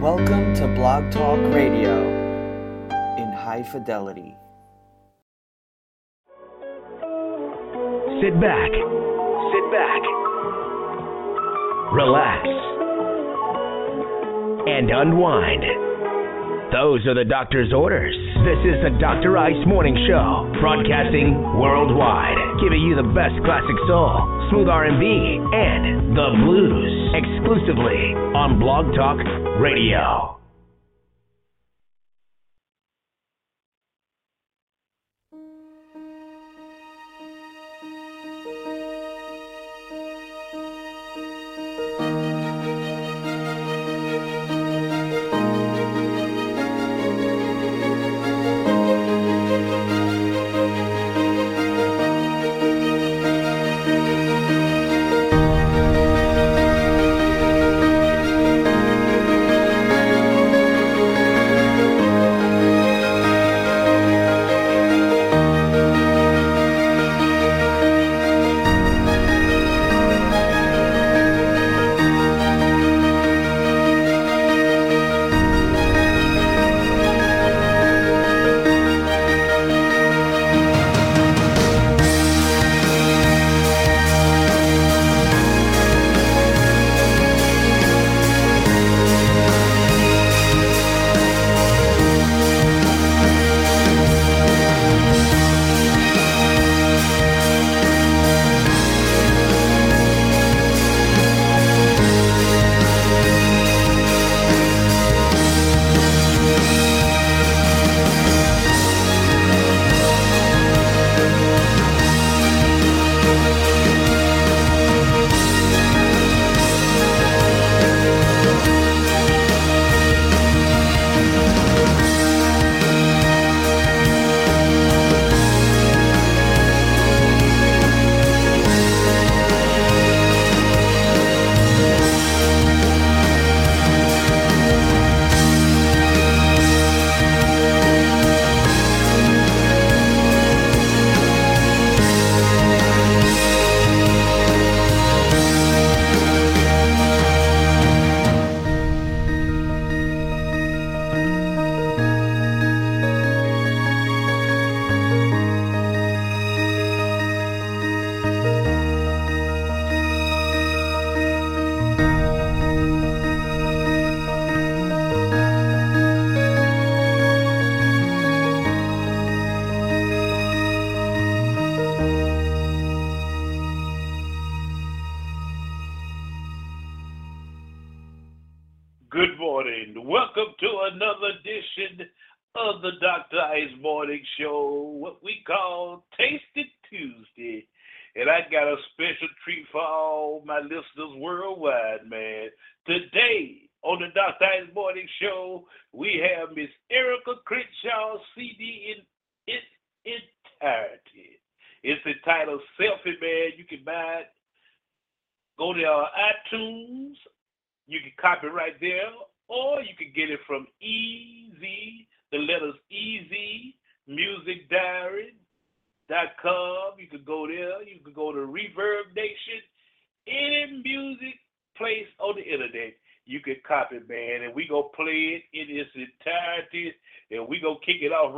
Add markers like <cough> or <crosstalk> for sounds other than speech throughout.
Welcome to Blog Talk Radio in high fidelity. Sit back. Sit back. Relax. And unwind. Those are the doctor's orders. This is the Dr. Ice Morning Show, broadcasting worldwide, giving you the best classic soul, smooth R&B, and the blues, exclusively on Blog Talk Radio.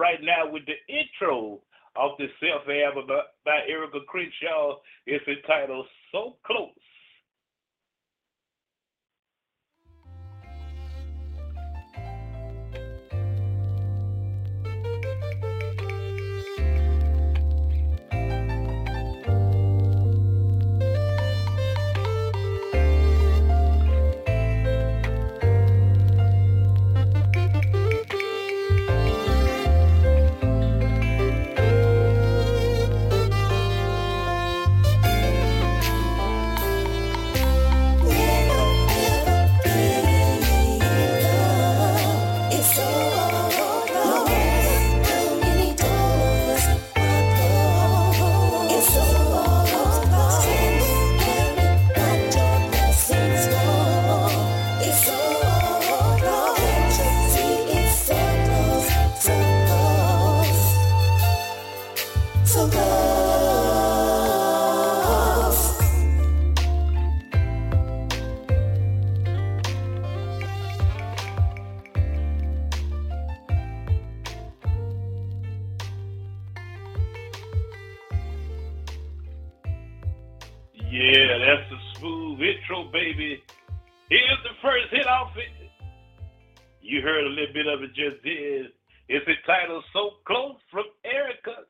Right now with the intro of the Selfie album by, by Erica Crenshaw. It's entitled So Close. Baby. Here's the first hit off it. You heard a little bit of it just then. It's entitled So Close from Erica.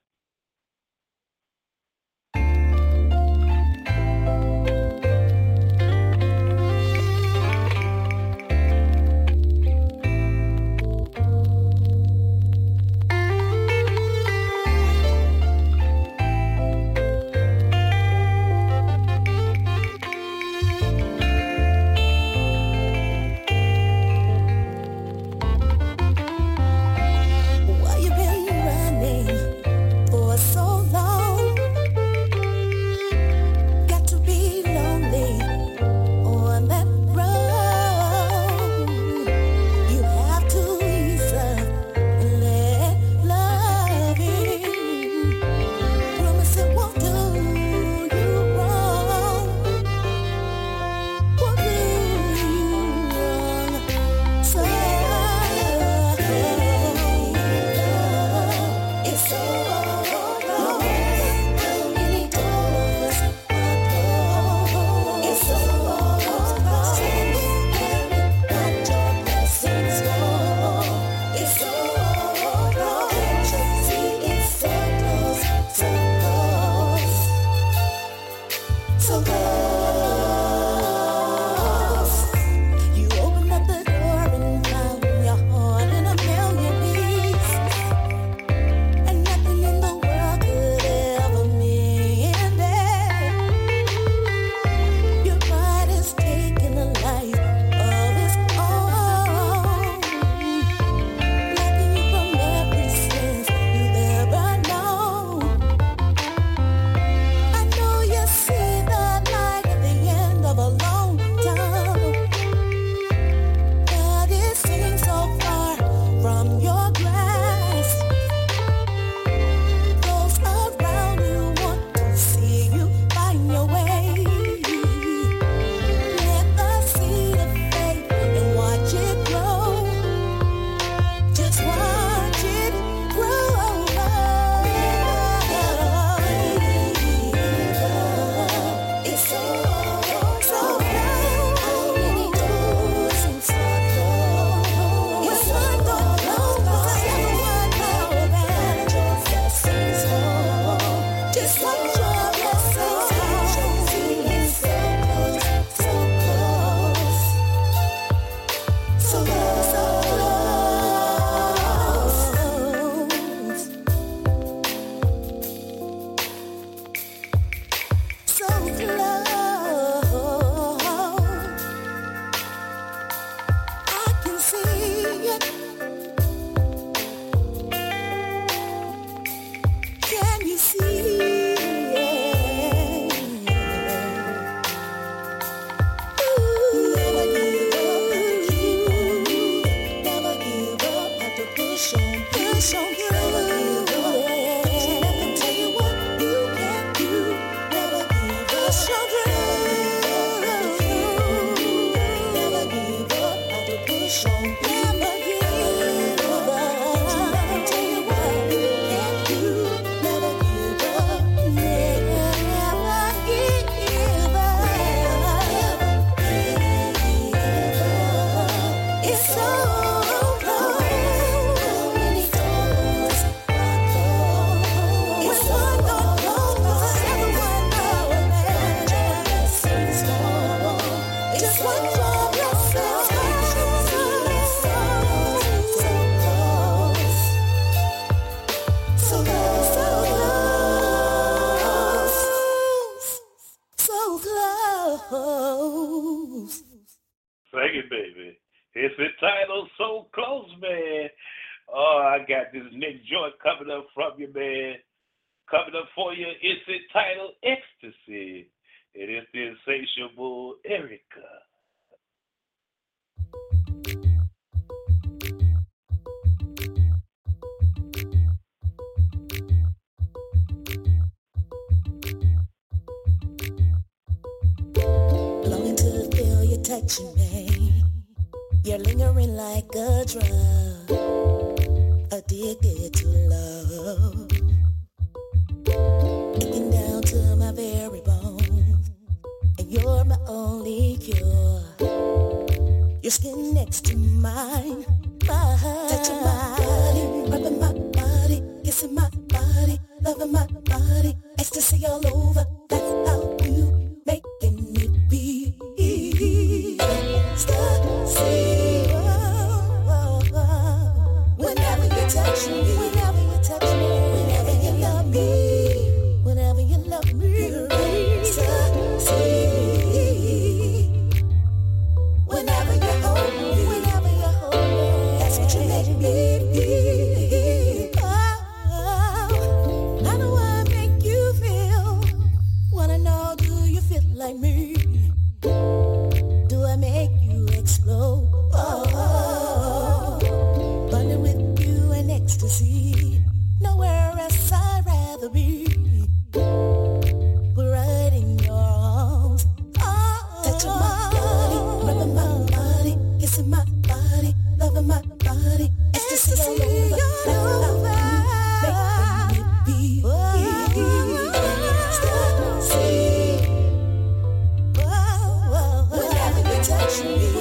Someone else's time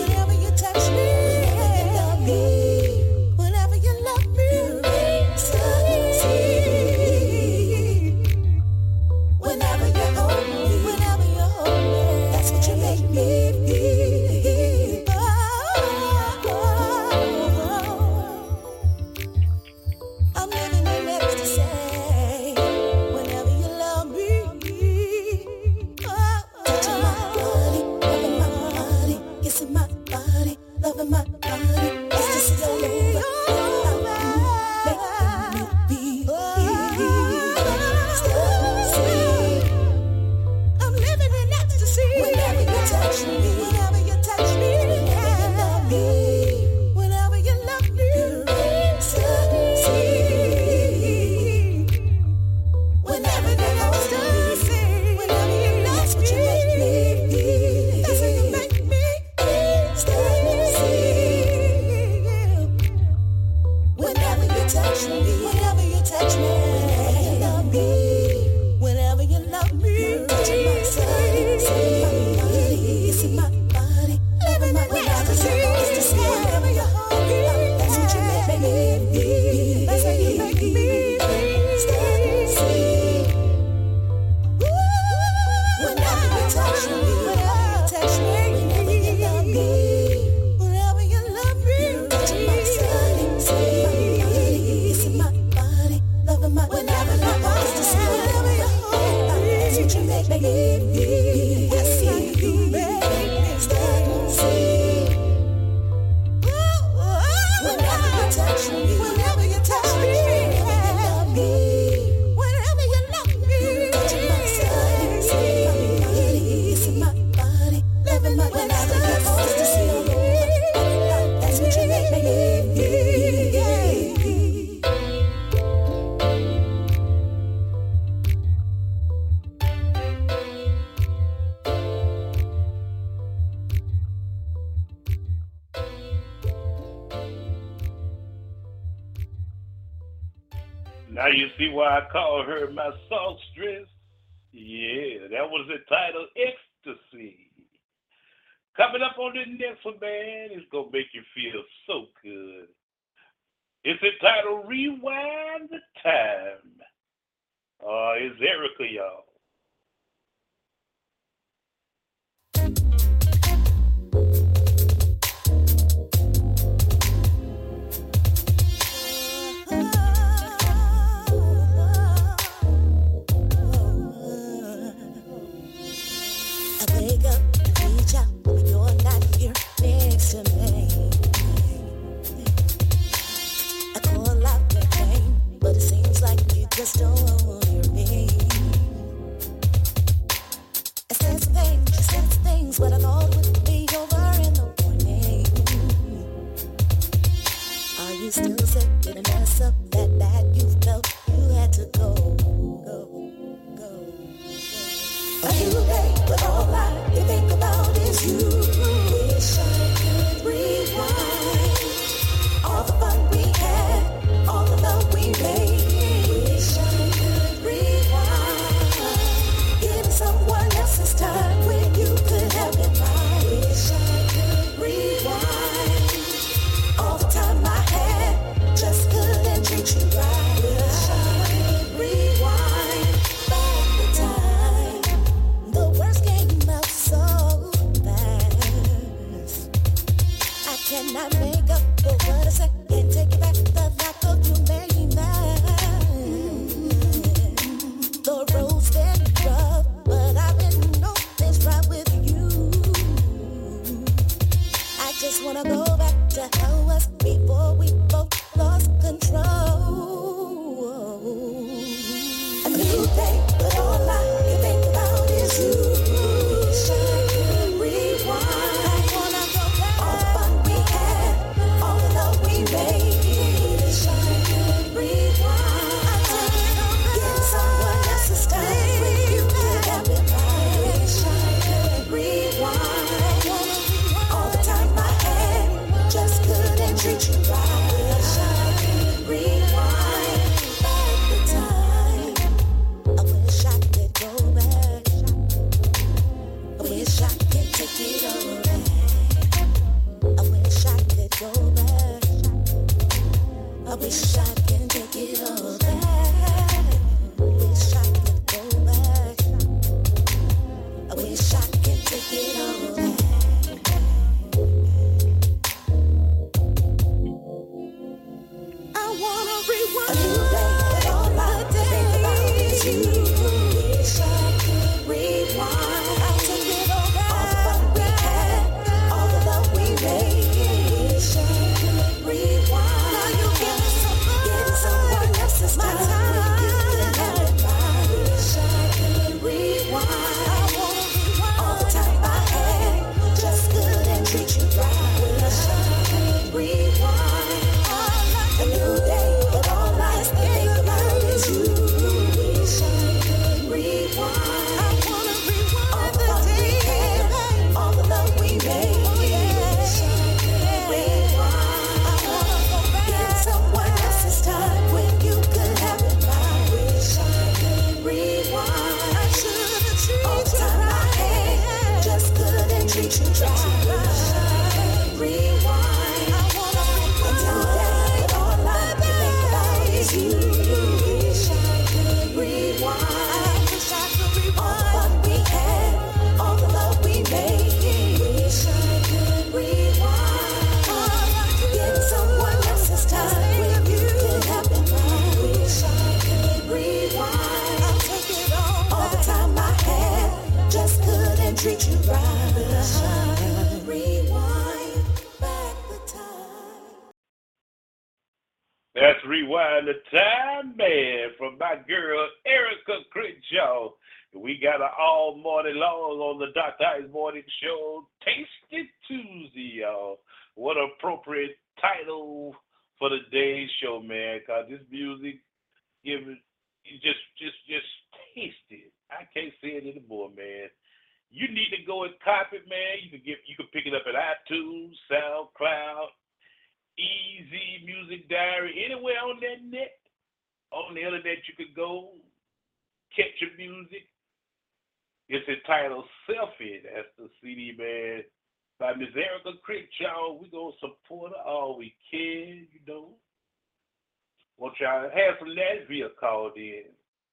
when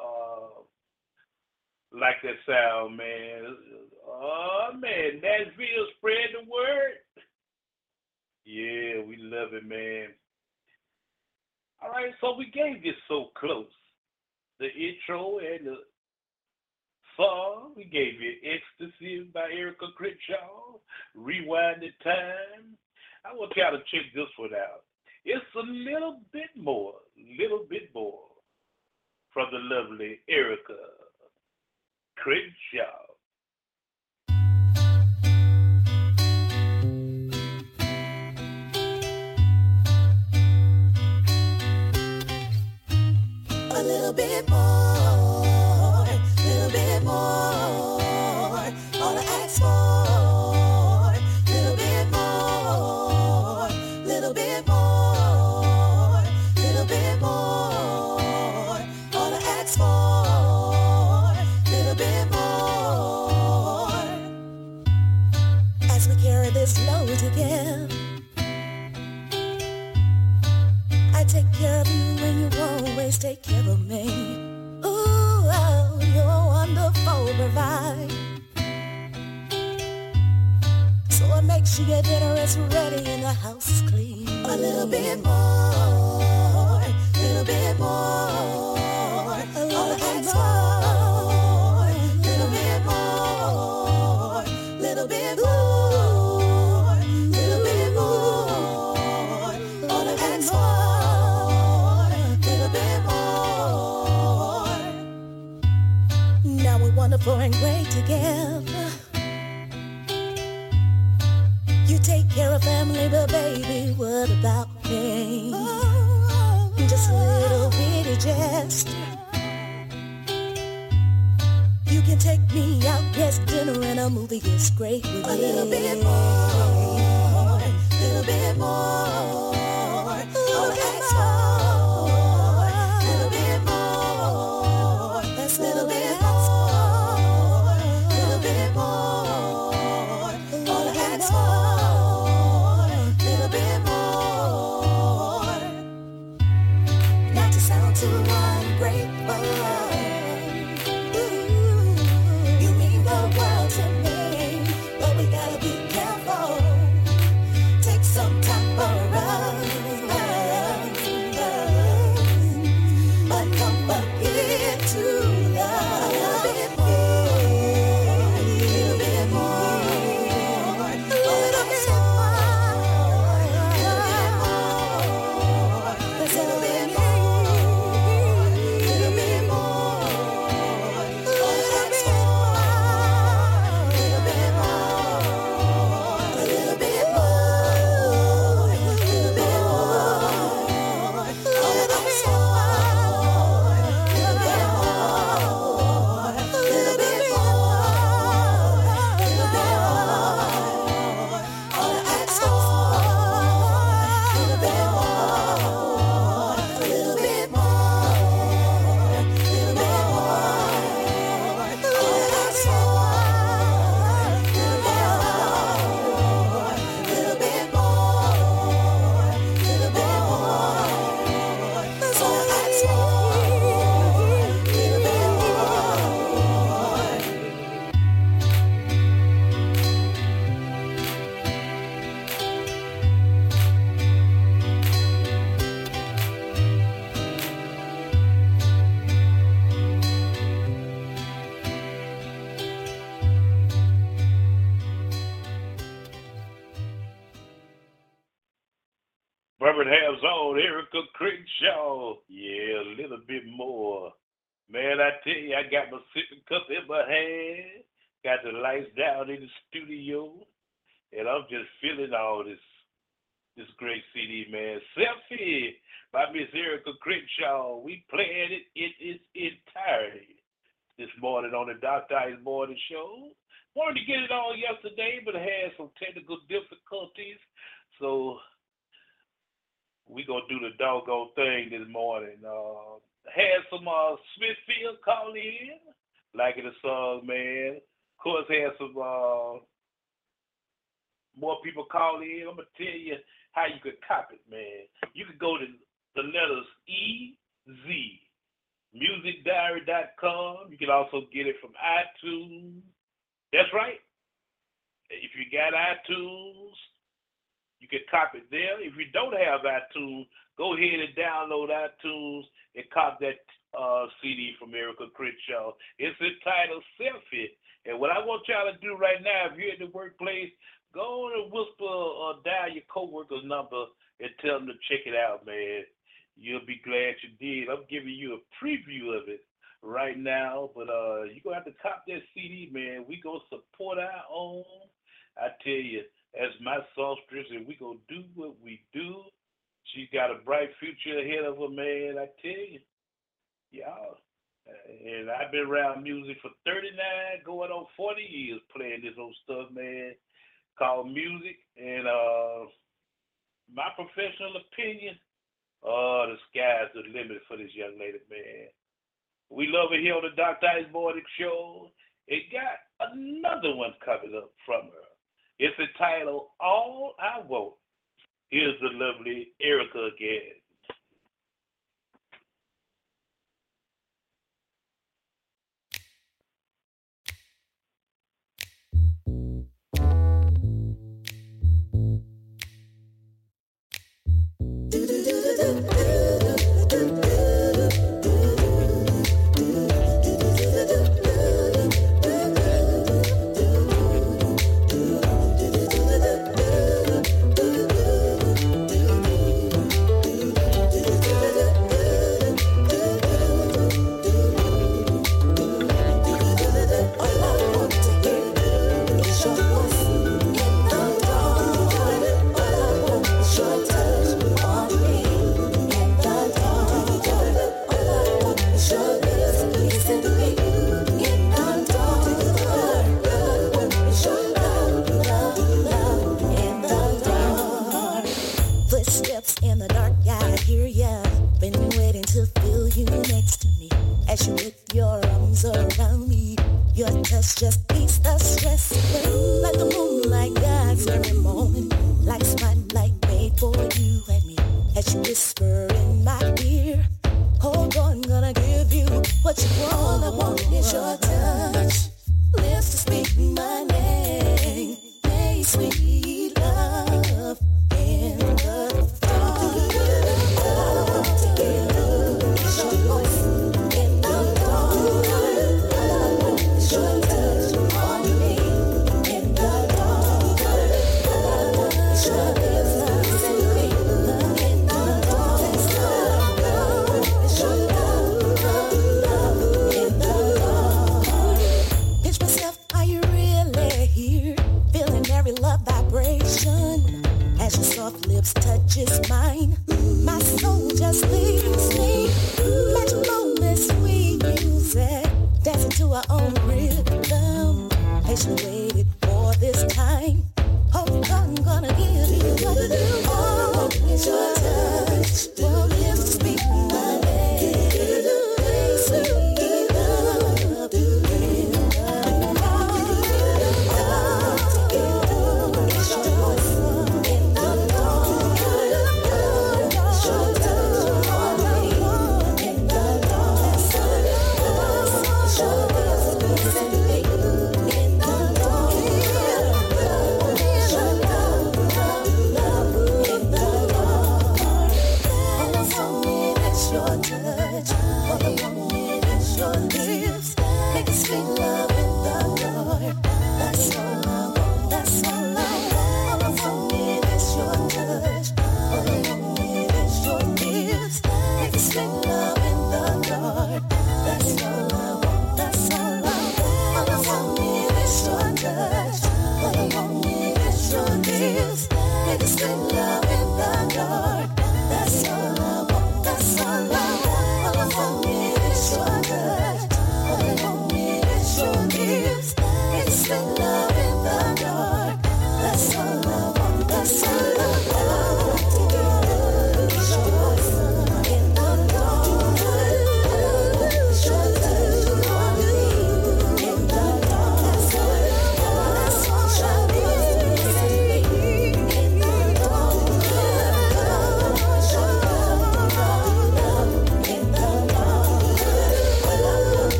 Uh, like that sound, man. Oh man, Nashville spread the word. Yeah, we love it, man. All right, so we gave you so close. The intro and the song. We gave you Ecstasy by Erica Crenshaw. Rewind the time. I want y'all to check this one out. It's a little bit more, little bit more from the lovely Erica Crenshaw. A little bit more, a little bit more. take care of me. Ooh, oh, you're wonderful divine. So I make sure your dinner is ready and the house is clean. A little bit more, a little bit more, a little bit more. We're and great together. You take care of family, but baby, what about me? Just a little bitty gesture. You can take me out, yes, dinner and a movie is great with a little bit more, a little bit more. Own Erica Crenshaw. Yeah, a little bit more. Man, I tell you, I got my sipping cup in my hand, got the lights down in the studio, and I'm just feeling all this this great CD, man. Selfie by Miss Erica Crenshaw. We playing it in its entirety this morning on the Dr. Ice Morning Show. Wanted to get it on yesterday, but had some technical difficulties. So we gonna do the doggone thing this morning. Uh, had some uh, Smithfield call in, liking the song, man. Of course, had some uh, more people call in. I'm gonna tell you how you could cop it, man. You could go to the letters E Z musicdiary.com. You can also get it from iTunes. That's right. If you got iTunes, you can copy it there. If you don't have iTunes, go ahead and download iTunes and cop that uh, CD from Erica Crenshaw. It's entitled Selfie. And what I want y'all to do right now, if you're in the workplace, go on and whisper or dial your coworker's number and tell them to check it out, man. You'll be glad you did. I'm giving you a preview of it right now, but uh, you're going to have to cop that CD, man. we going to support our own. I tell you, as my songstress, and we to do what we do. She's got a bright future ahead of her, man. I tell you, y'all. And I've been around music for 39, going on 40 years playing this old stuff, man, called music. And uh, my professional opinion, oh, the sky's the limit for this young lady, man. We love it here on the Dr. Ice Morning Show. It got another one coming up from her. It's entitled All I Want. Here's the lovely Erica again.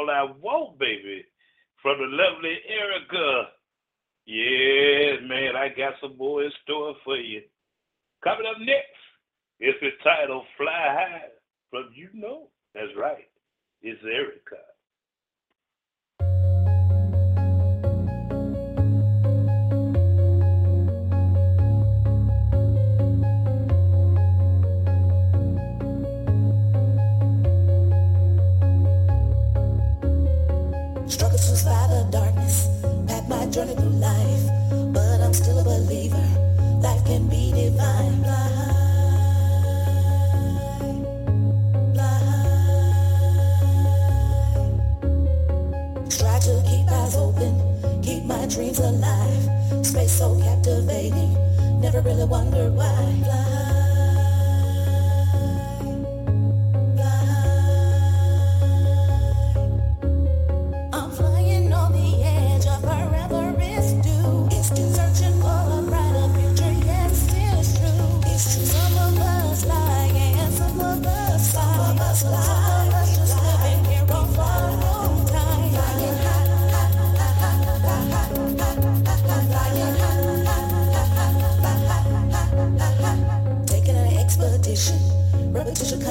all that Never really wondered why. Fly.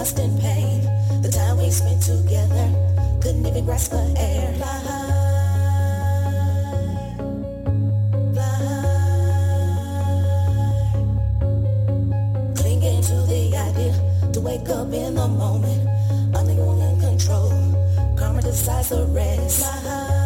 lost in pain. The time we spent together couldn't even grasp the air. Fly high. Clinging to the idea to wake up in the moment. I'm the one in control. Karma decides the rest. Fly high.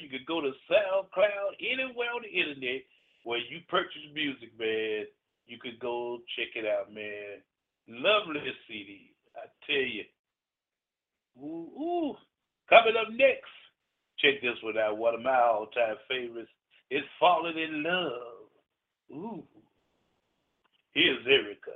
You could go to SoundCloud, anywhere on the internet where you purchase music, man. You could go check it out, man. Lovely CD, I tell you. Ooh, ooh. Coming up next, check this one out. One of my all-time favorites is "Falling in Love." Ooh, here's Erica.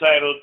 title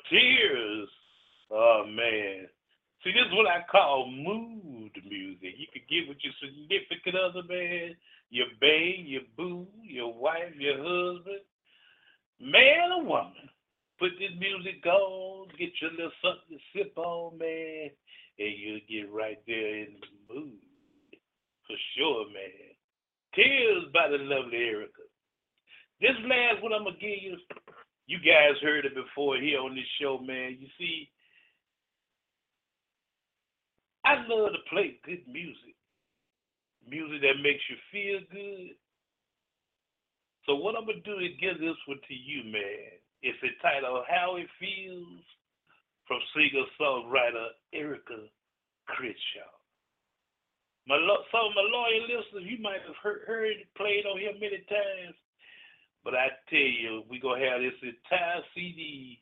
have heard, heard it played on here many times. But I tell you, we gonna have this entire CD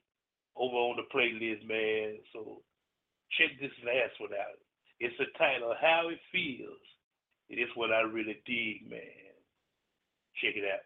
over on the playlist, man. So check this last one out. It's the title, How It Feels. It is what I really dig, man. Check it out.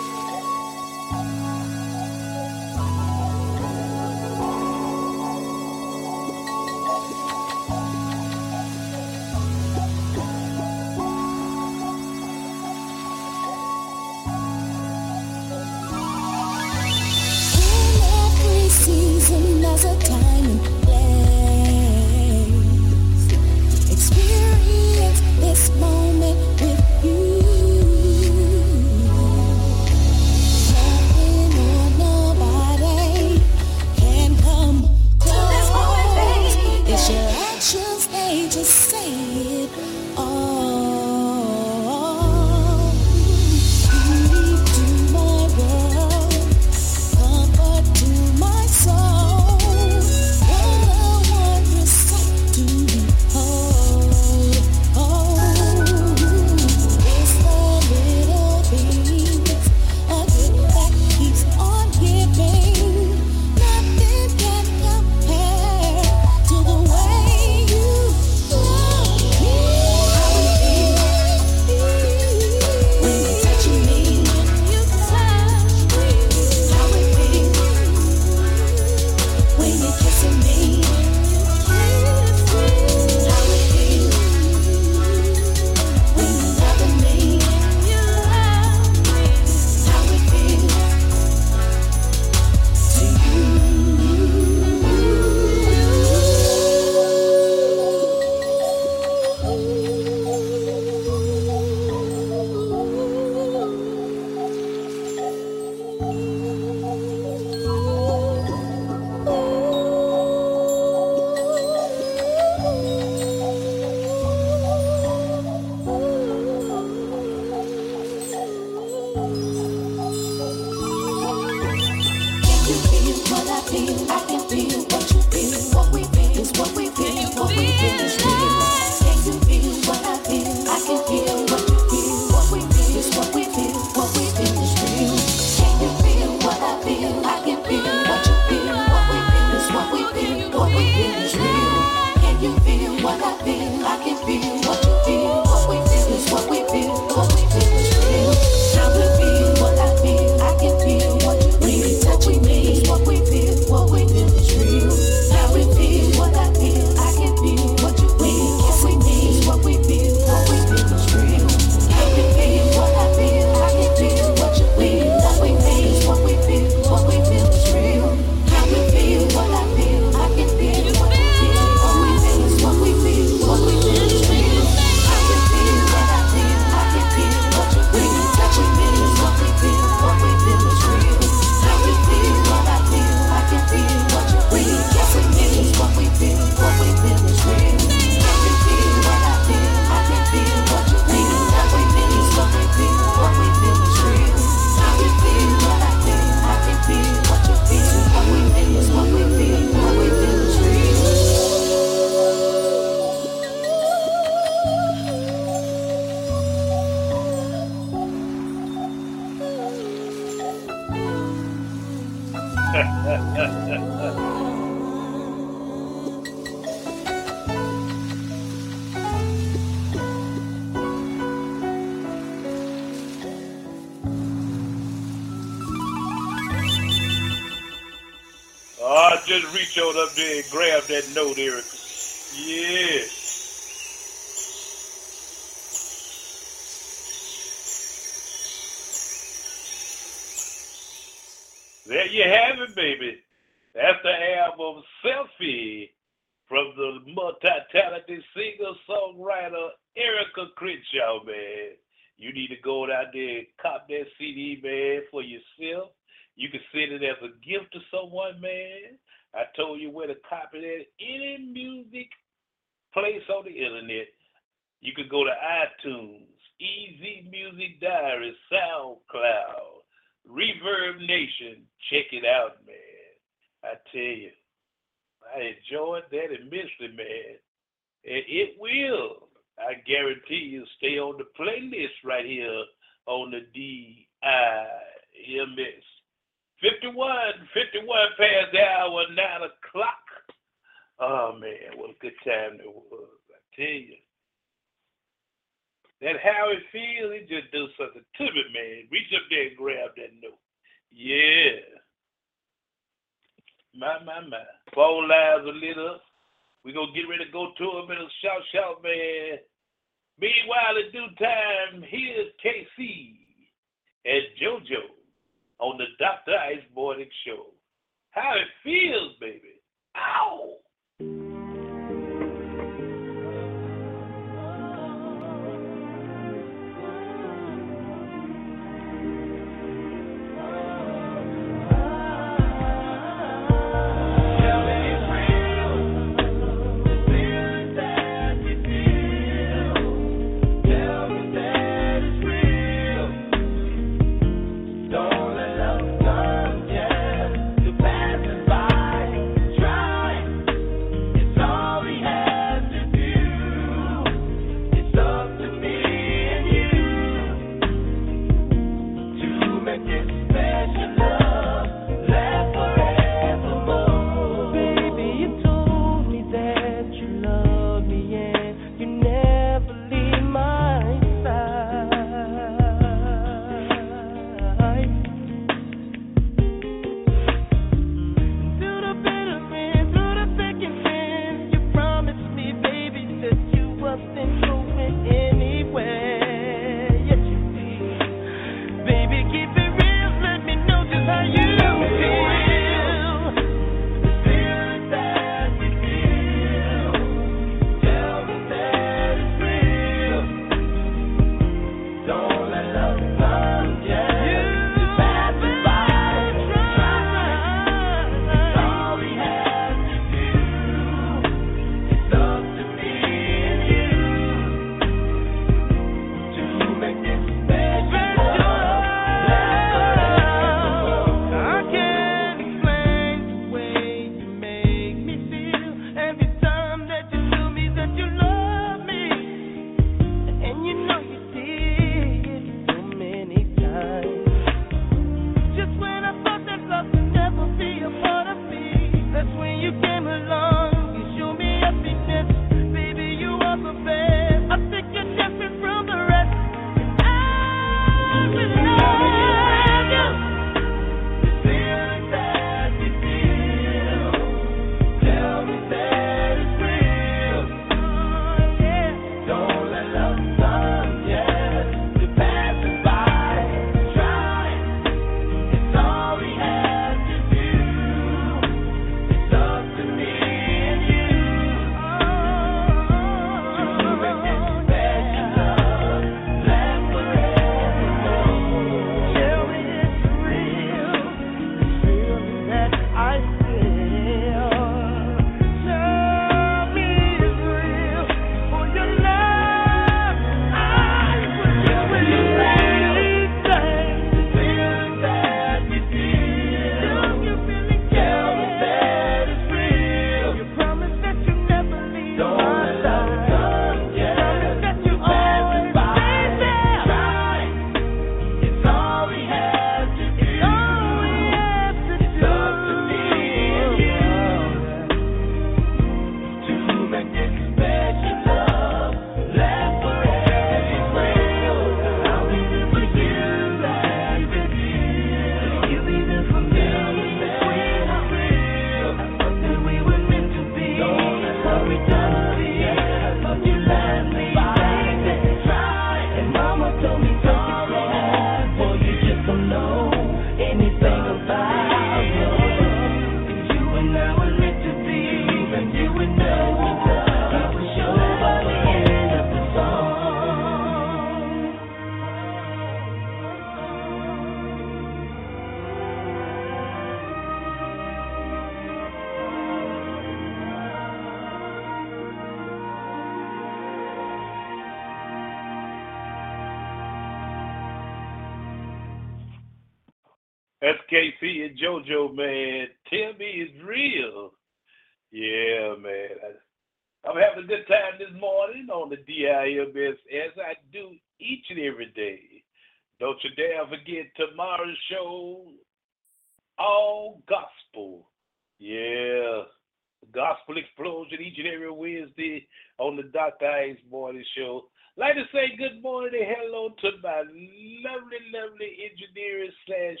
Gospel Explosion each and every Wednesday on the Dr. Ice Morning Show. Like to say good morning and hello to my lovely, lovely engineer slash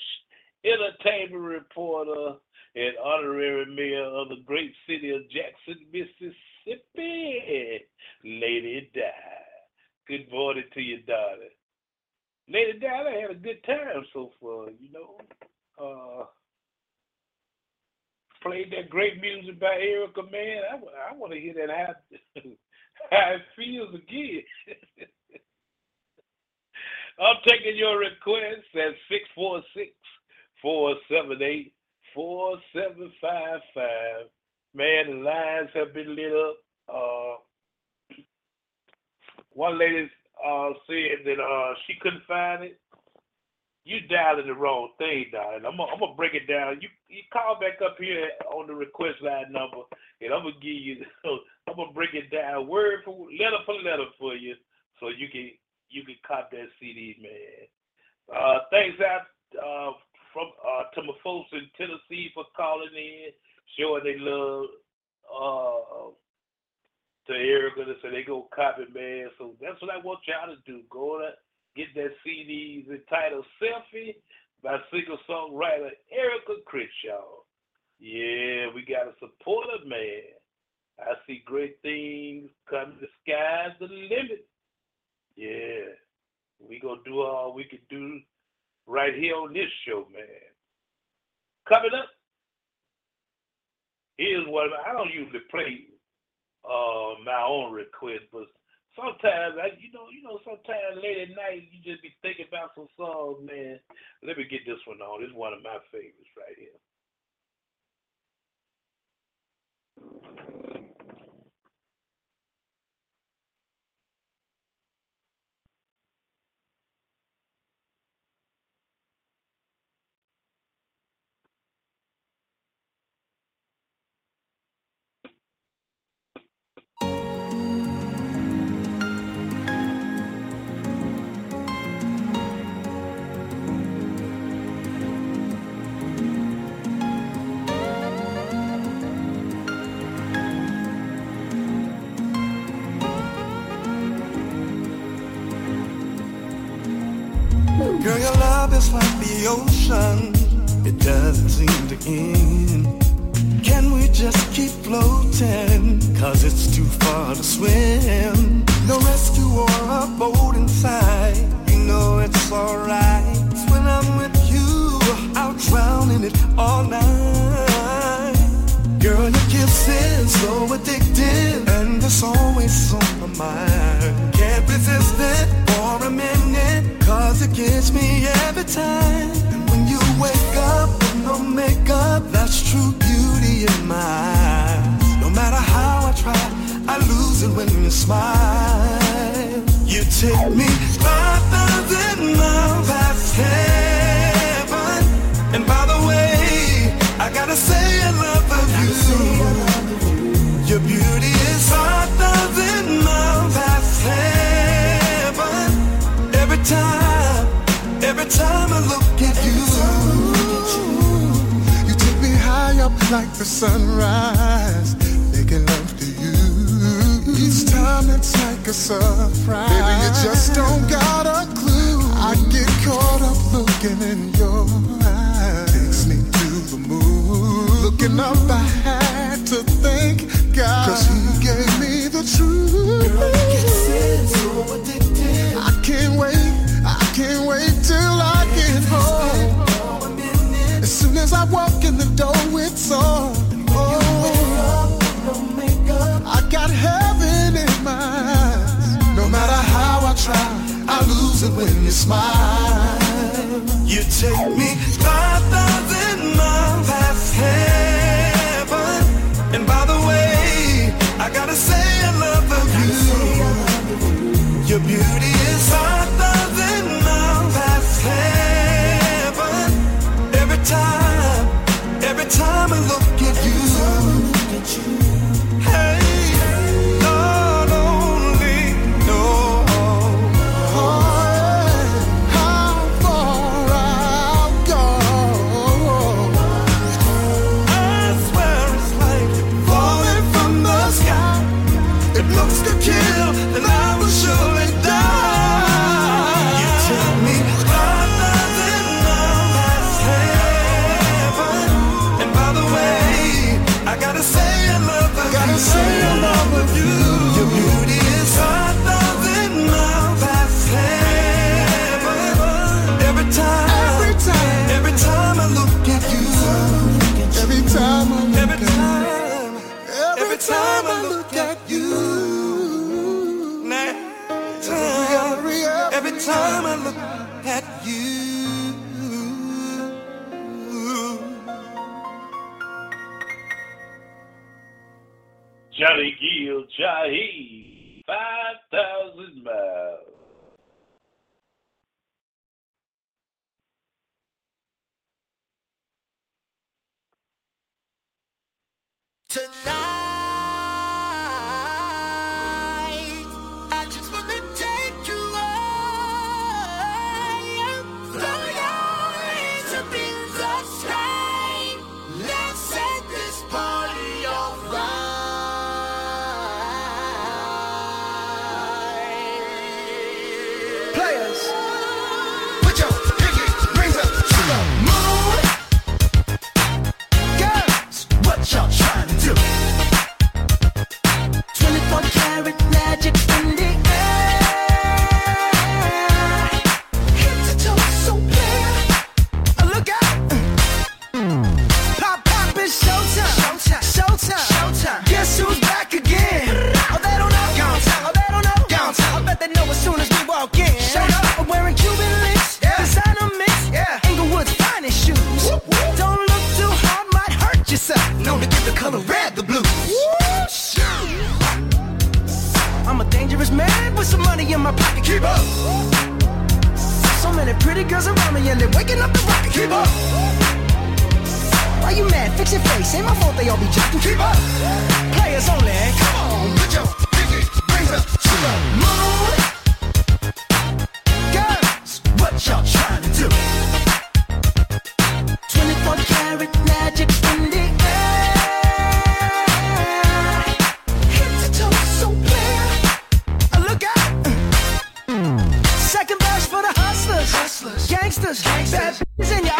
entertainment reporter and honorary mayor of the great city of Jackson, Mississippi, Lady Di. Good morning to you, darling. Lady Di, I had a good time so far, you know. Uh, played that great music by Erica, man. I, want to hear that how, <laughs> how it feels again. <laughs> I'm taking your request at 646 478 4755. Man, the lines have been lit up. Uh, one lady uh, said that uh, she couldn't find it. You dialing the wrong thing, darling. I'm gonna, I'm gonna break it down. You you call back up here on the request line number, and I'm gonna give you. <laughs> I'm gonna break it down word for letter for letter for you, so you can you can cop that CD, man. Uh, thanks out uh, from uh, to my folks in Tennessee for calling in, showing they love uh, to Erica. Say they go copy, man. So that's what I want y'all to do. Go to get that CD entitled Selfie by singer songwriter Erica Crenshaw. Yeah, we got a supporter, man. I see great things coming. The sky's the limit. Yeah, we gonna do all we can do right here on this show, man. Coming up, here's what I don't usually play uh, my own request, but sometimes I, you know, you know, sometimes late at night you just be thinking about some songs, man. Let me get this one on. Is one of my favorites right here. Is like the ocean. It doesn't seem to end. Can we just keep floating? Cause it's too far to swim. No rescue or a boat inside. You know it's alright. When I'm with you, I'll drown in it all night. Girl, your kiss is so addictive. And it's always on my mind. Can't resist it minute. Cause it gets me every time. And when you wake up with no makeup, that's true beauty in my eyes. No matter how I try, I lose it when you smile. You take me 5,000 miles past heaven. And by the way, I gotta say I love you. Your beauty is 5,000 every time I look at you, you take me high up like the sunrise, making love to you. Each time it's like a surprise. Baby, you just don't got a clue. I get caught up looking in your eyes. Takes me to the moon. Looking up, I had to thank God. Cause he gave me the truth. Girl, so addicted. I can't wait, can't wait till I get home. As soon as I walk in the door, it's on. Oh, I got heaven in my eyes. No matter how I try, I lose it when you smile. You take me 5,000 Shahi, 5,000 miles. Tonight. walking. Shut up. I'm wearing Cuban links, yeah. designer mix, yeah. Inglewood's finest shoes. Whoop, whoop. Don't look too hard, might hurt yourself. Known to get the color red the blues. Woo, I'm a dangerous man with some money in my pocket. Keep up. So many pretty girls around me and they're waking up the rocket. Keep up. Why you mad? Fix your face. Ain't my fault they all be jocking. Keep up. Players only. Come on, put your pinky rings up to the moon y'all do. 24 karat magic in the air. To so look Second for the hustlers, gangsters, gangsters. bad in your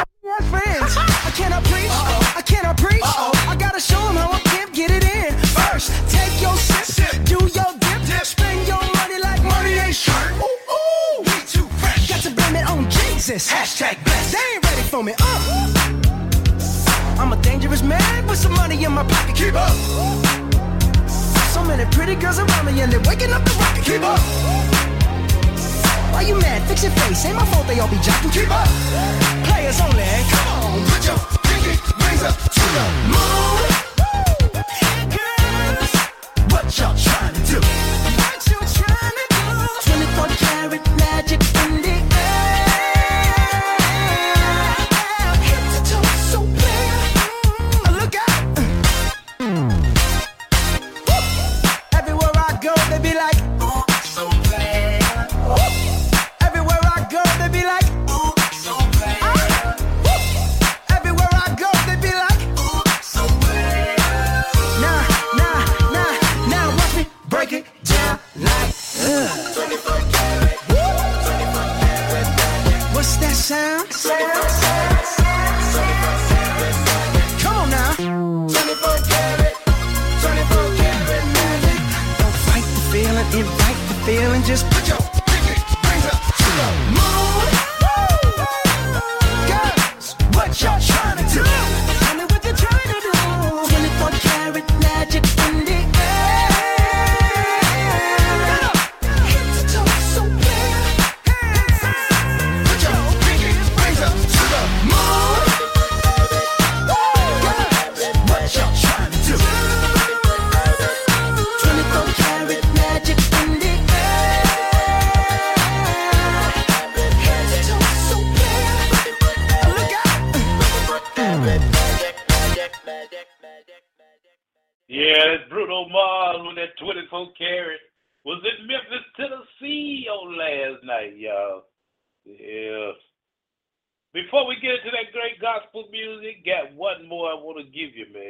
want to give you, man.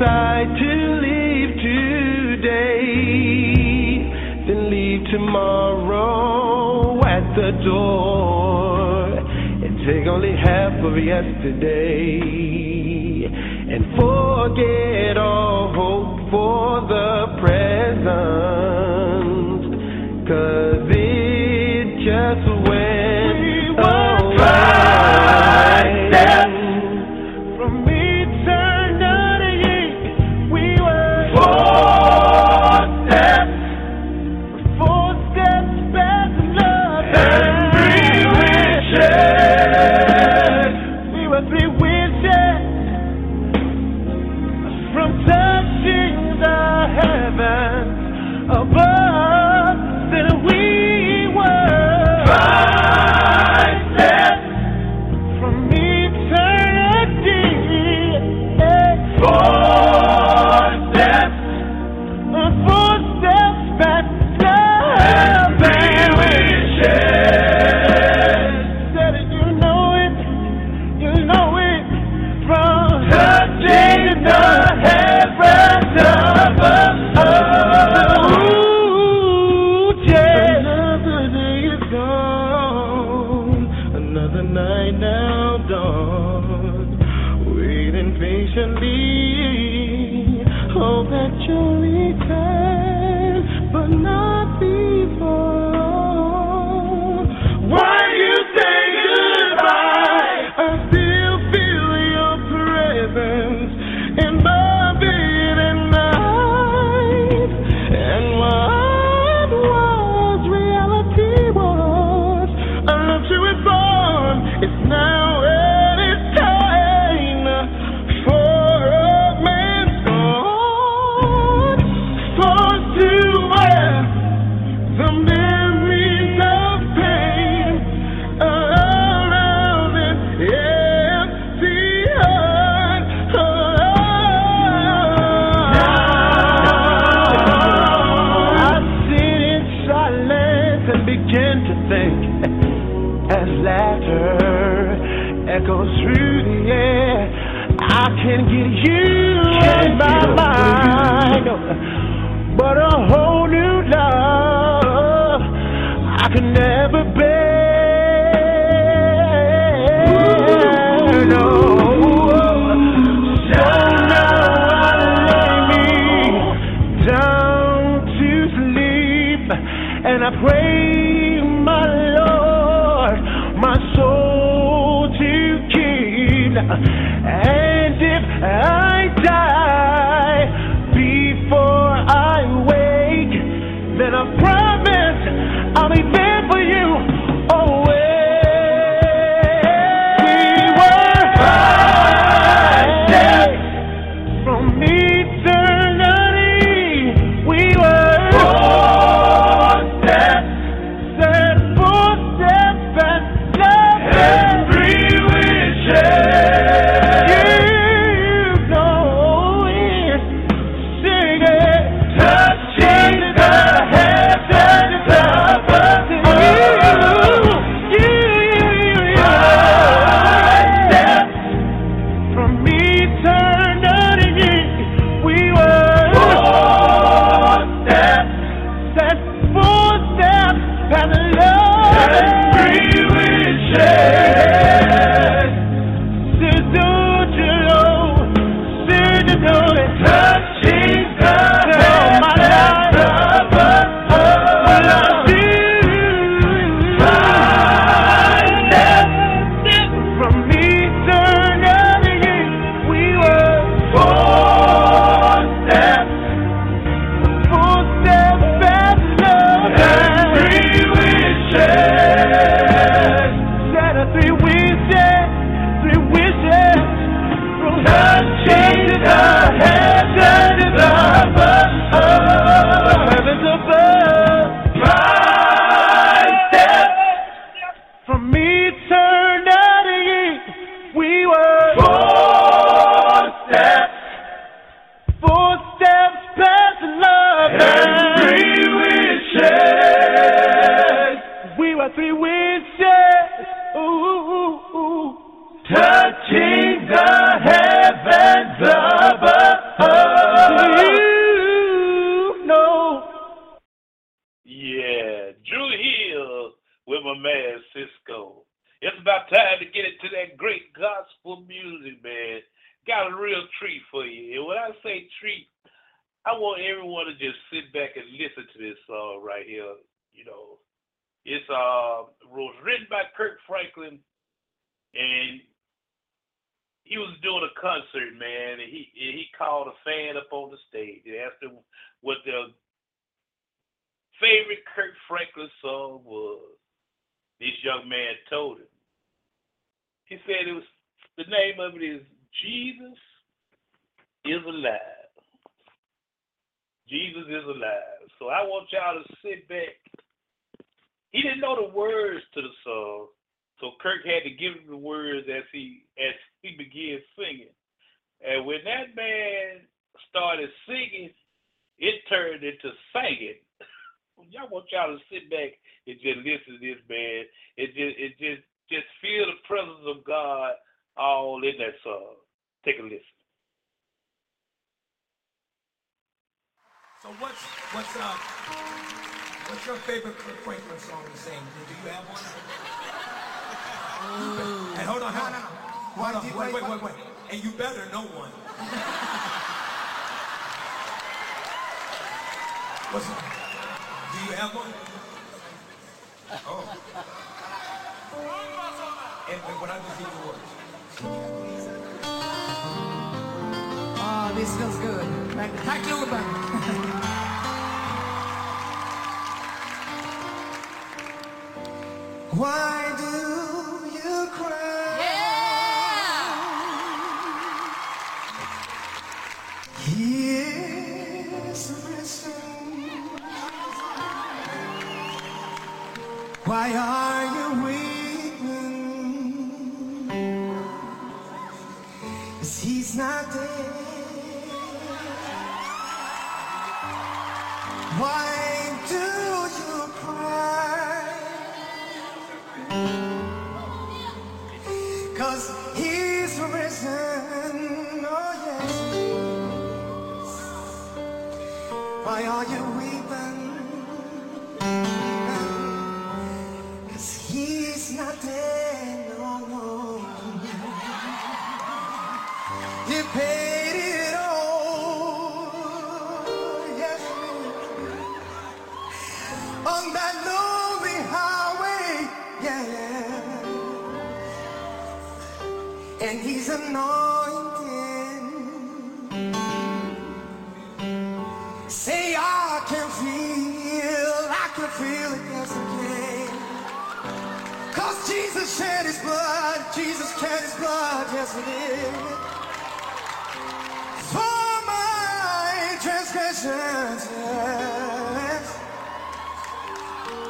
decide to leave today, then leave tomorrow at the door and take only half of yesterday and forget.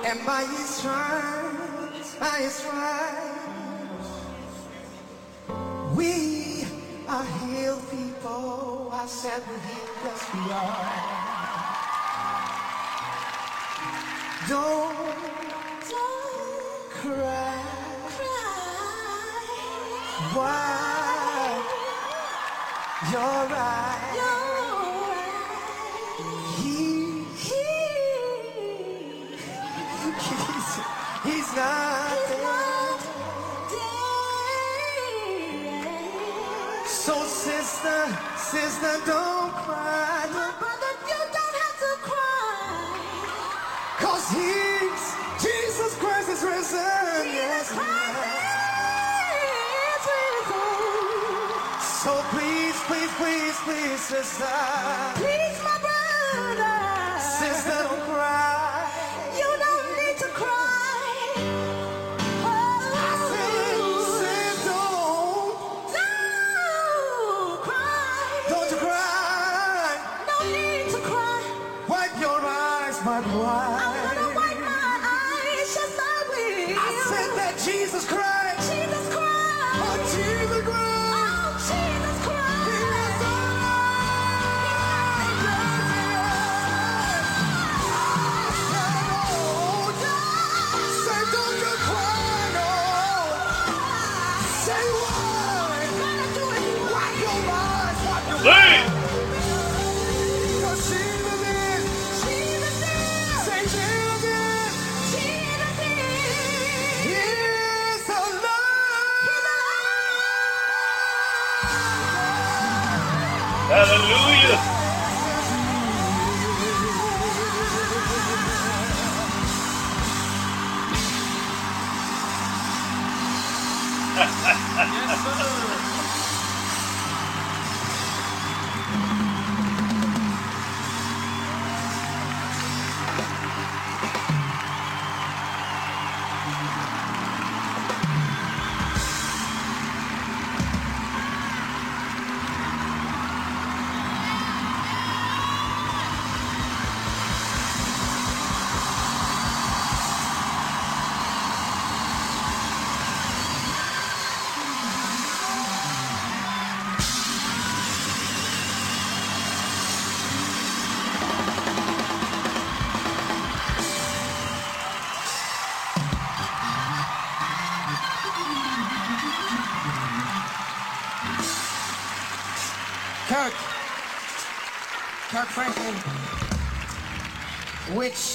And by his stripes, by his stripes, we are healed people. I said we're healed, yes we are. Don't, Don't cry. cry. Why? You're right. You're Sister, sister, don't cry. My brother, you don't have to cry. Cause he's, Jesus Christ is risen. Jesus yes, Christ is risen. So please, please, please, please, sister. Please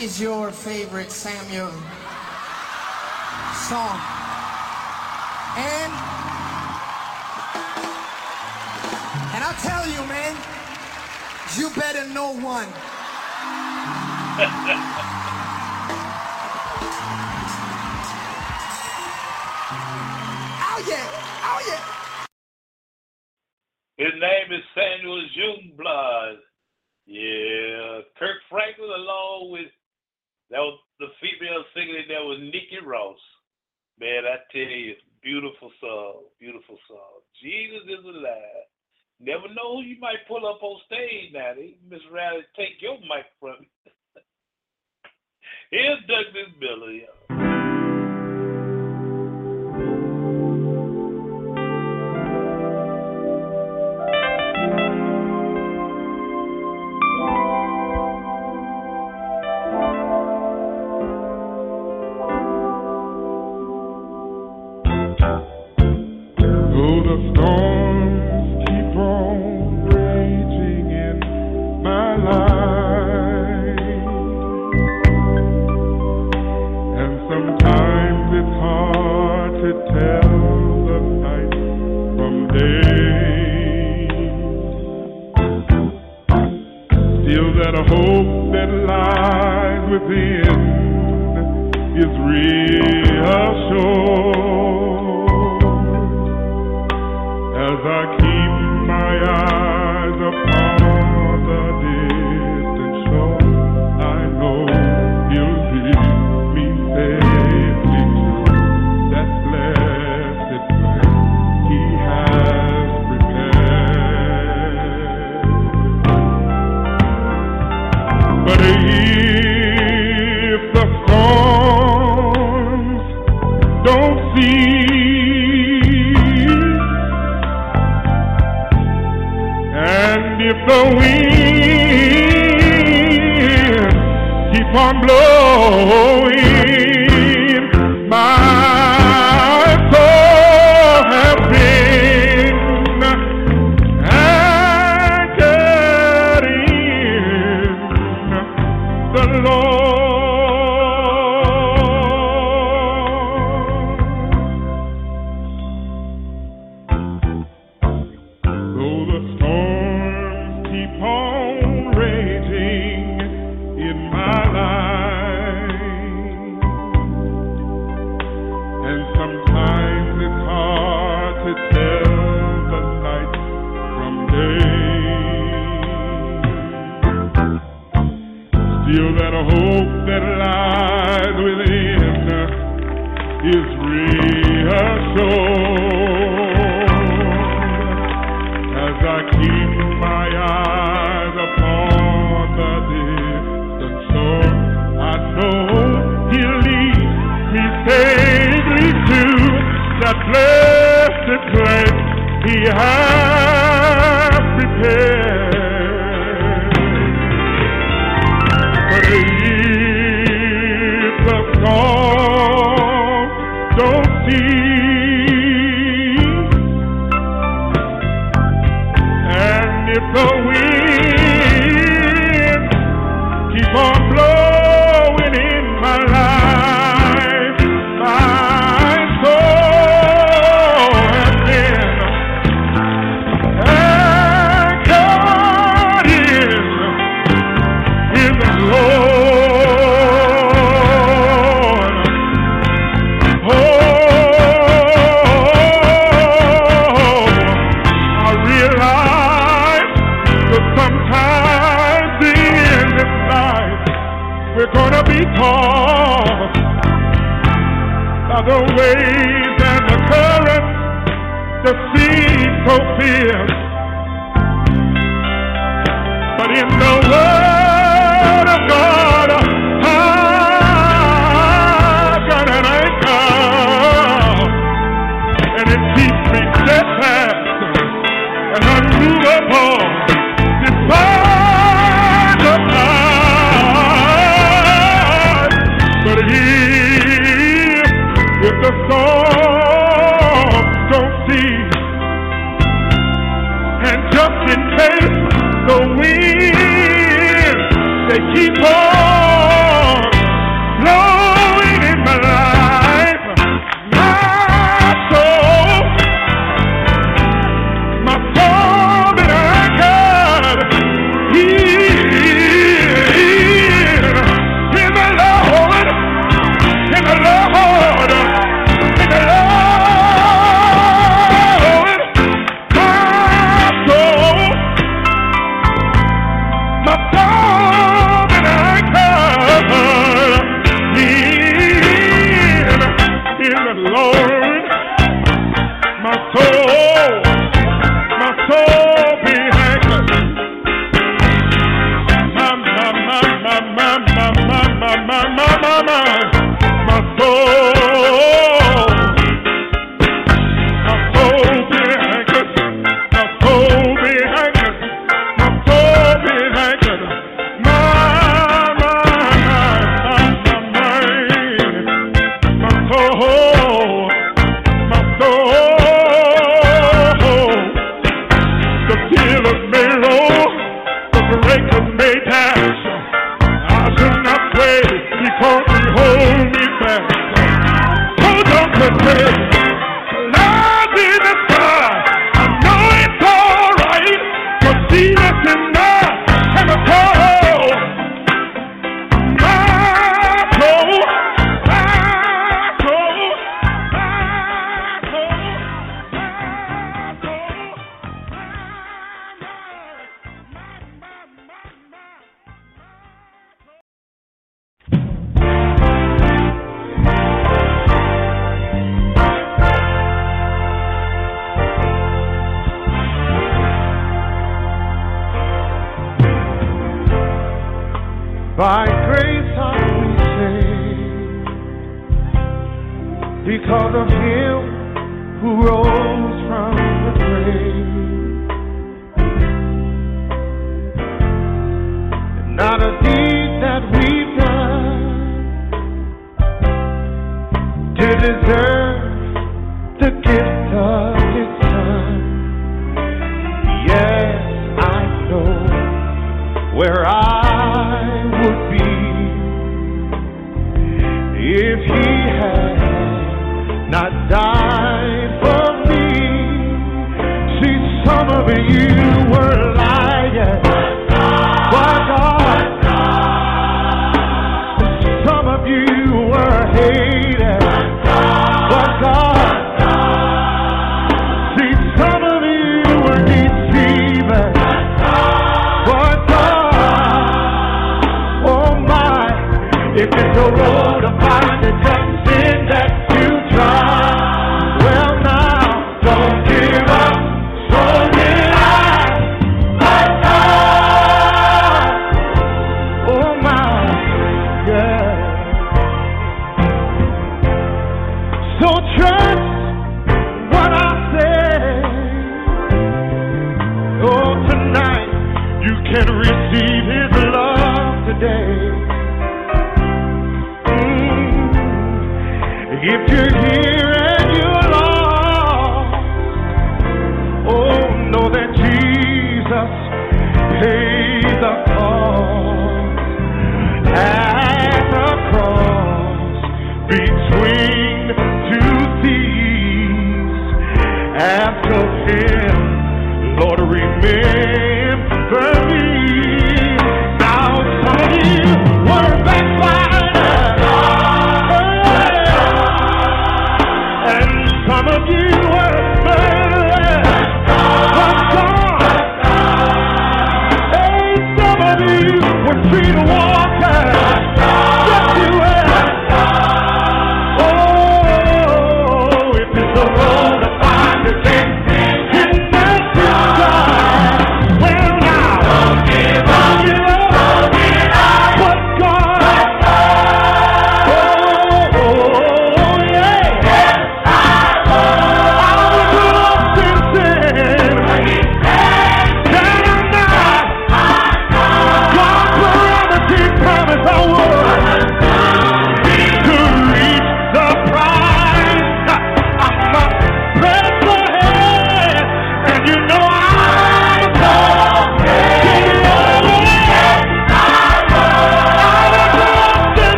is your favorite Samuel song? And and I tell you, man, you better know one. <laughs>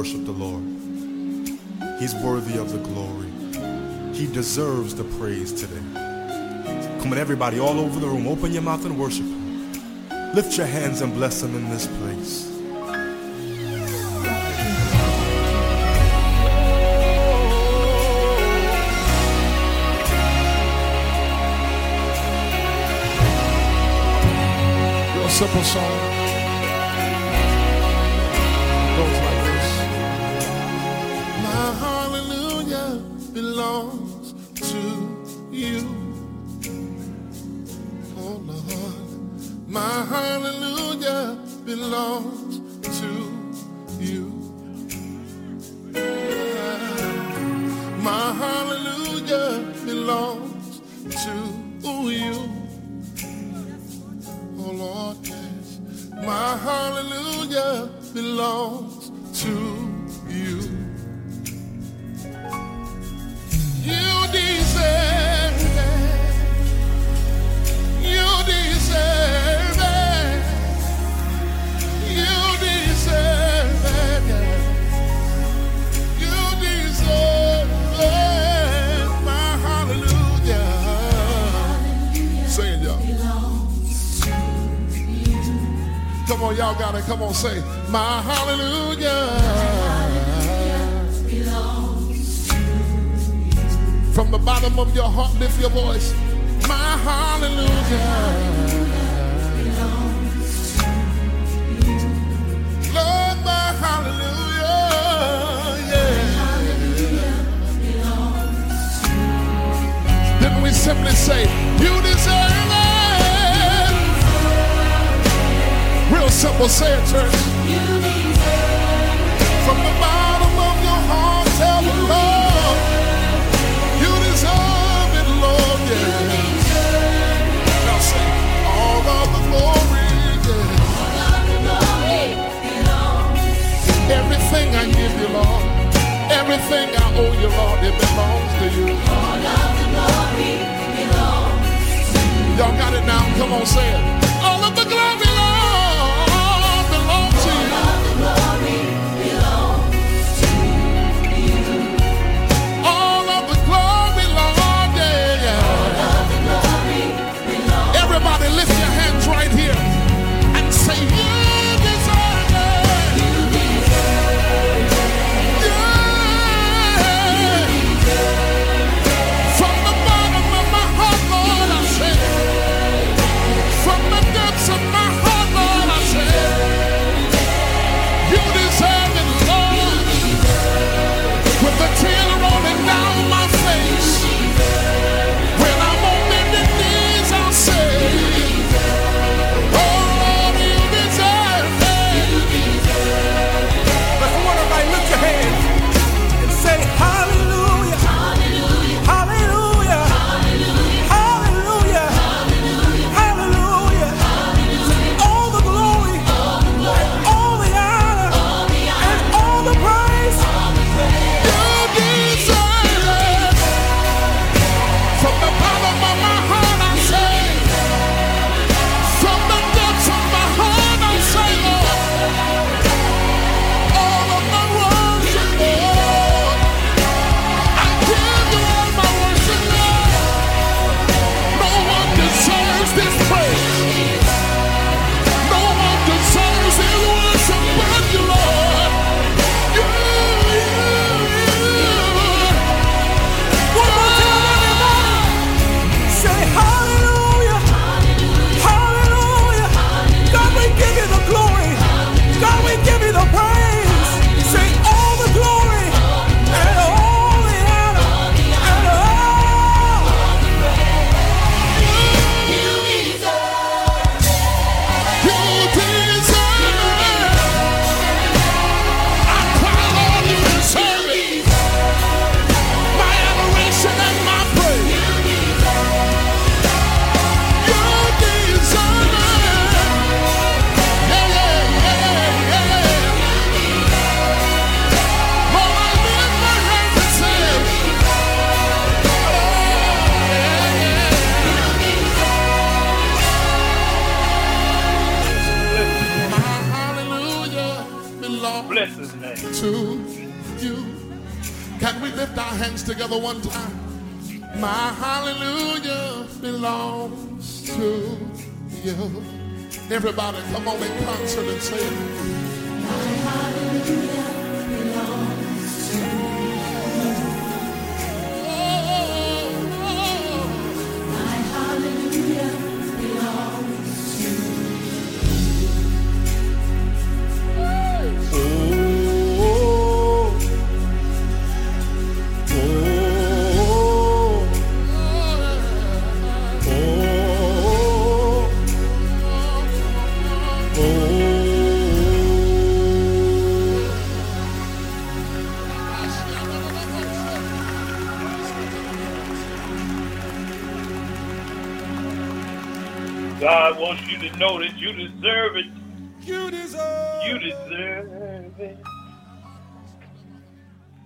worship the Lord. He's worthy of the glory. He deserves the praise today. Come on, everybody, all over the room, open your mouth and worship Him. Lift your hands and bless Him in this place. Simple song. alone. Come on, say it. hands together one time. My hallelujah belongs to you. Everybody, come on in concert and say it.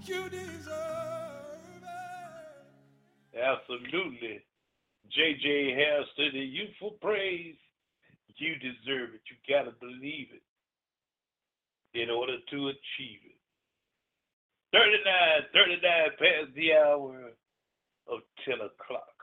You deserve it. Absolutely. JJ Hairston, the youthful praise. You deserve it. You gotta believe it in order to achieve it. 39, 39 past the hour of 10 o'clock.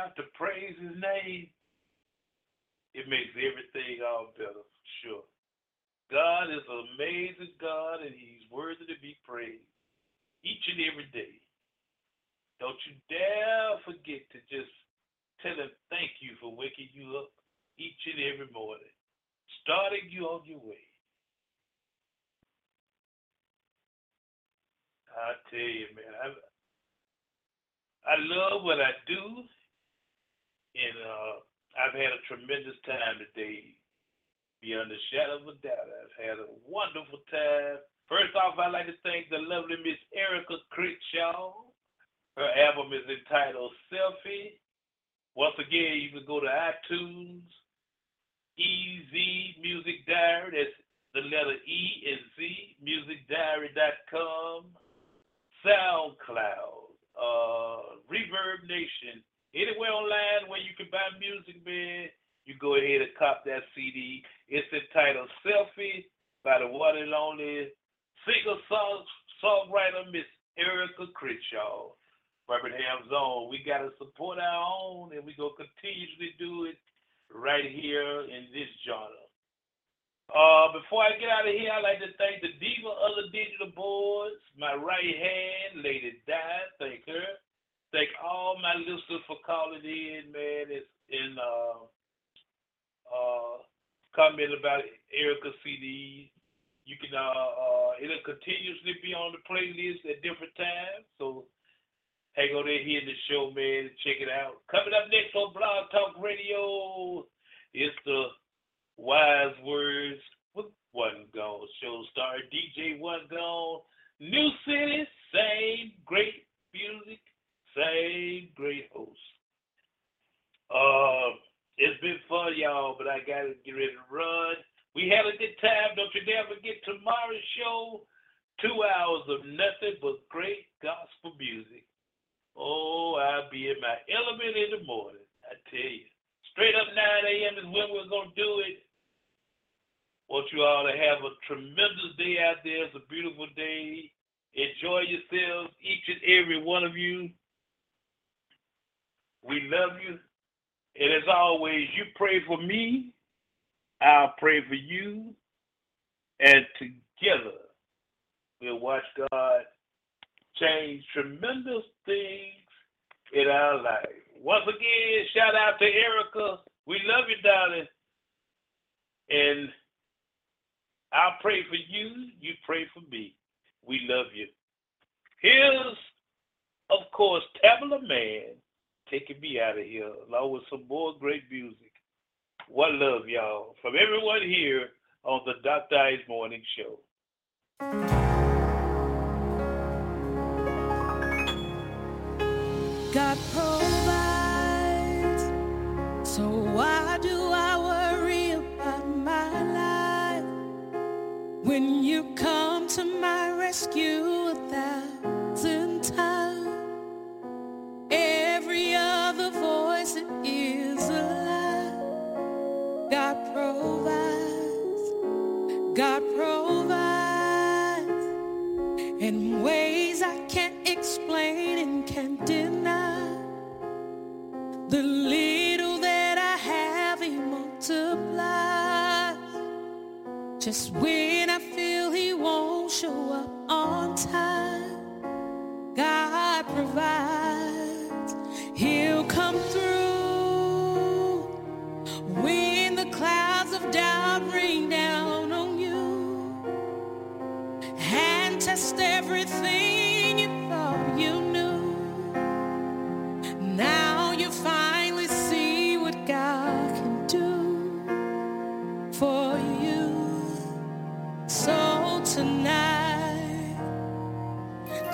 Out to praise His name, it makes everything all better, for sure. God is an amazing God, and He's worthy to be praised each and every day. Don't you dare forget to just tell him thank you for waking you up each and every morning, starting you on your way. I tell you, man, I I love what I do, and uh, I've had a tremendous time today. Beyond a shadow of a doubt, I've had a wonderful time. First off, I'd like to thank the lovely Miss Erica Crenshaw. Her album is entitled Selfie. Once again, you can go to iTunes, EZ Music Diary. That's the letter E and Z, musicdiary.com, SoundCloud, uh, Reverb Nation. Anywhere online where you can buy music, man, you go ahead and cop that CD. It's entitled Selfie by the one and only singer song songwriter Miss Erica Crenshaw. Birmingham's own. We gotta support our own and we gonna continuously do it right here in this genre. Uh, before I get out of here, I'd like to thank the diva of the digital boards, my right hand, Lady Di, thank her. Thank all my listeners for calling in, man. It's in uh uh comment about Erica CD. You can uh, uh it'll continuously be on the playlist at different times. So hang on there here in the show, man, check it out. Coming up next on Blog Talk Radio, it's the Wise Words with One Gone show star DJ One Gone. New city, same great music, same great host. Uh, it's been fun, y'all, but I gotta get ready to run. We had a good time. Don't you dare forget tomorrow's show. Two hours of nothing but great gospel music. Oh, I'll be in my element in the morning. I tell you. Straight up 9 a.m. is when we're going to do it. Want you all to have a tremendous day out there. It's a beautiful day. Enjoy yourselves, each and every one of you. We love you. And as always, you pray for me. I'll pray for you. And together, we'll watch God change tremendous things in our life. Once again, shout out to Erica. We love you, darling. And I'll pray for you. You pray for me. We love you. Here's, of course, Tamela Mann taking me out of here, along with some more great music. What love, y'all, from everyone here on the Dr. Ice Morning Show. God provides. So why do I worry about my life when you come to my rescue in ways I can't explain and can't deny. The little that I have, He multiplies. Just when I feel He won't show up on time, God provides. He'll come through when the clouds of doubt rain down. Test everything you thought you knew. Now you finally see what God can do for you. So tonight,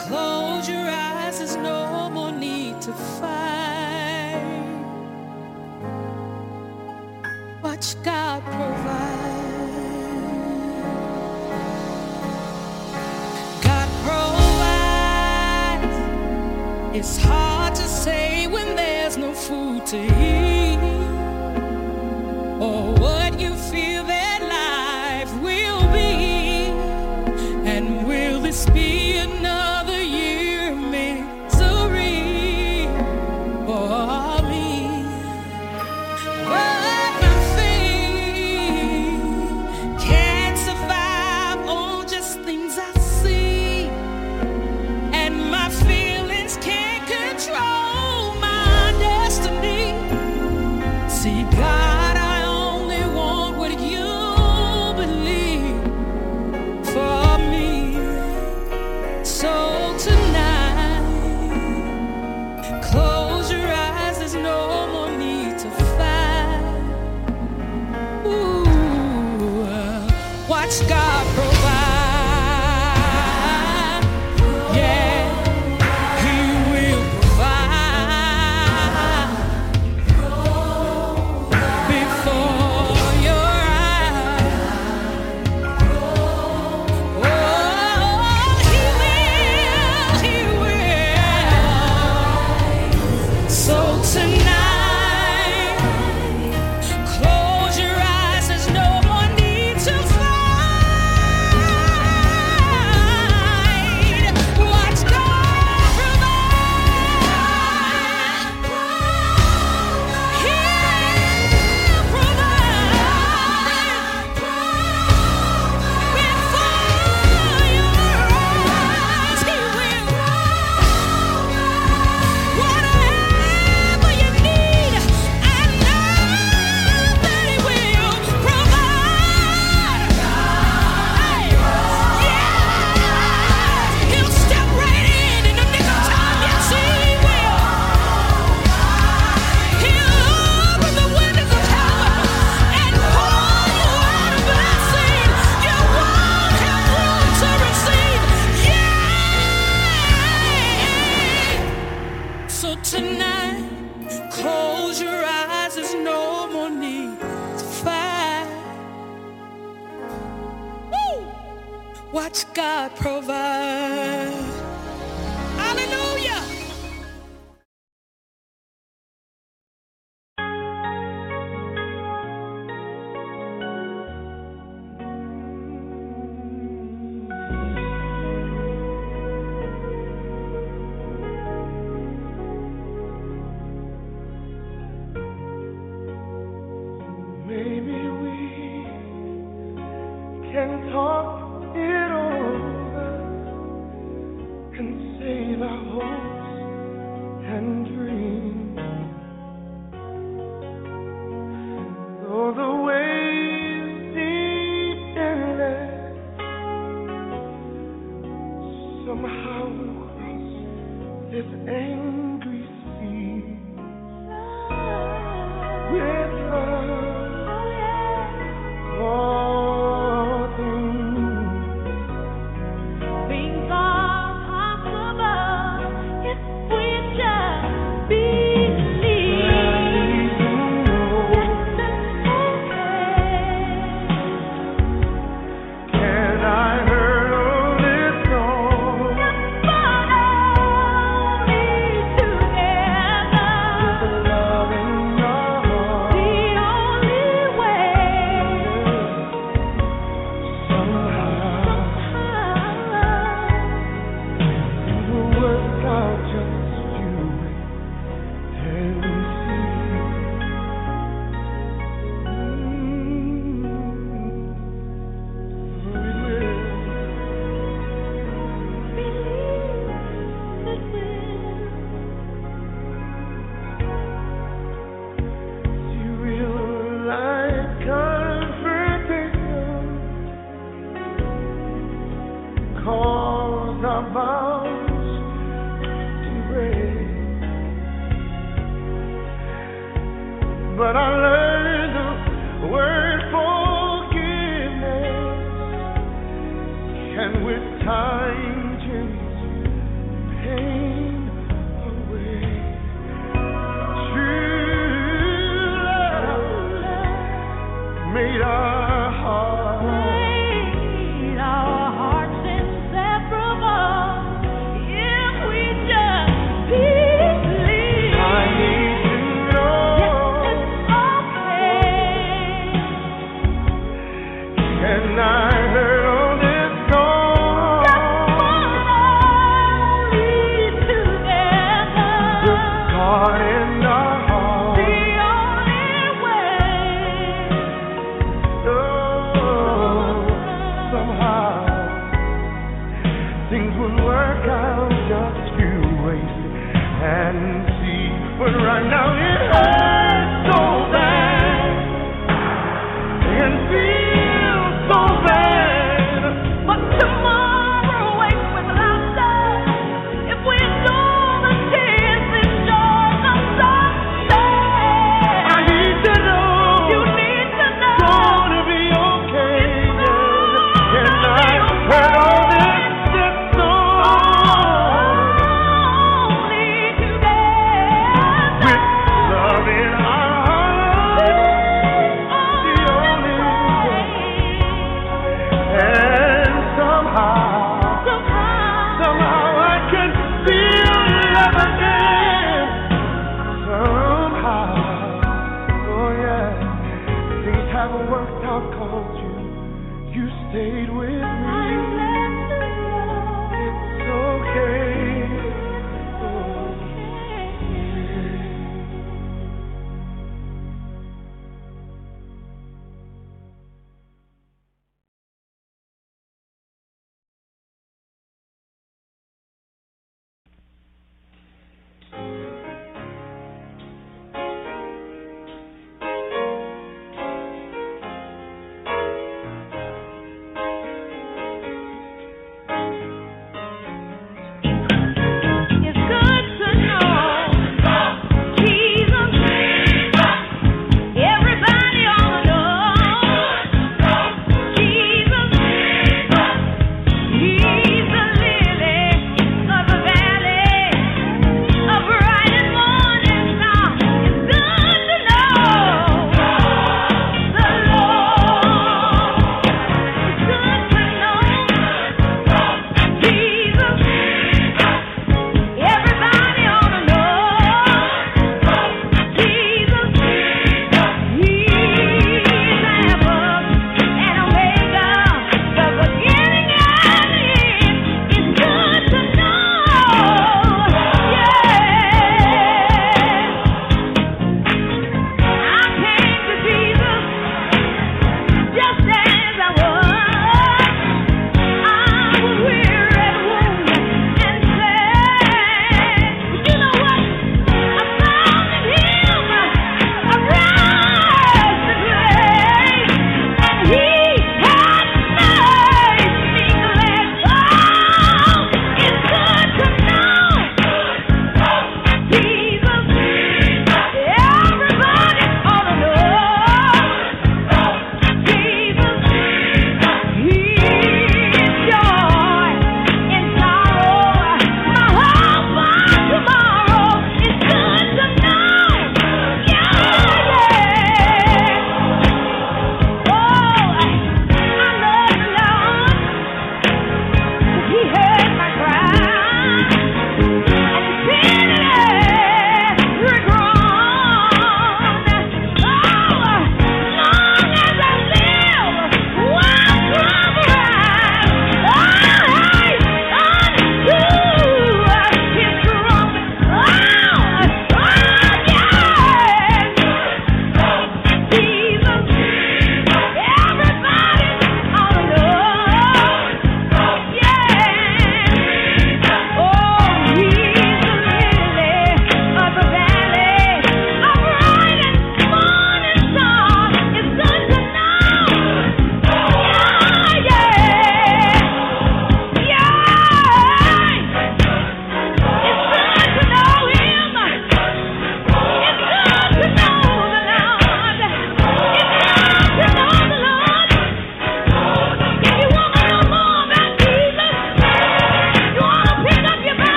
close your eyes, there's no more need to fight. Watch God It's hard to say when there's no food to eat.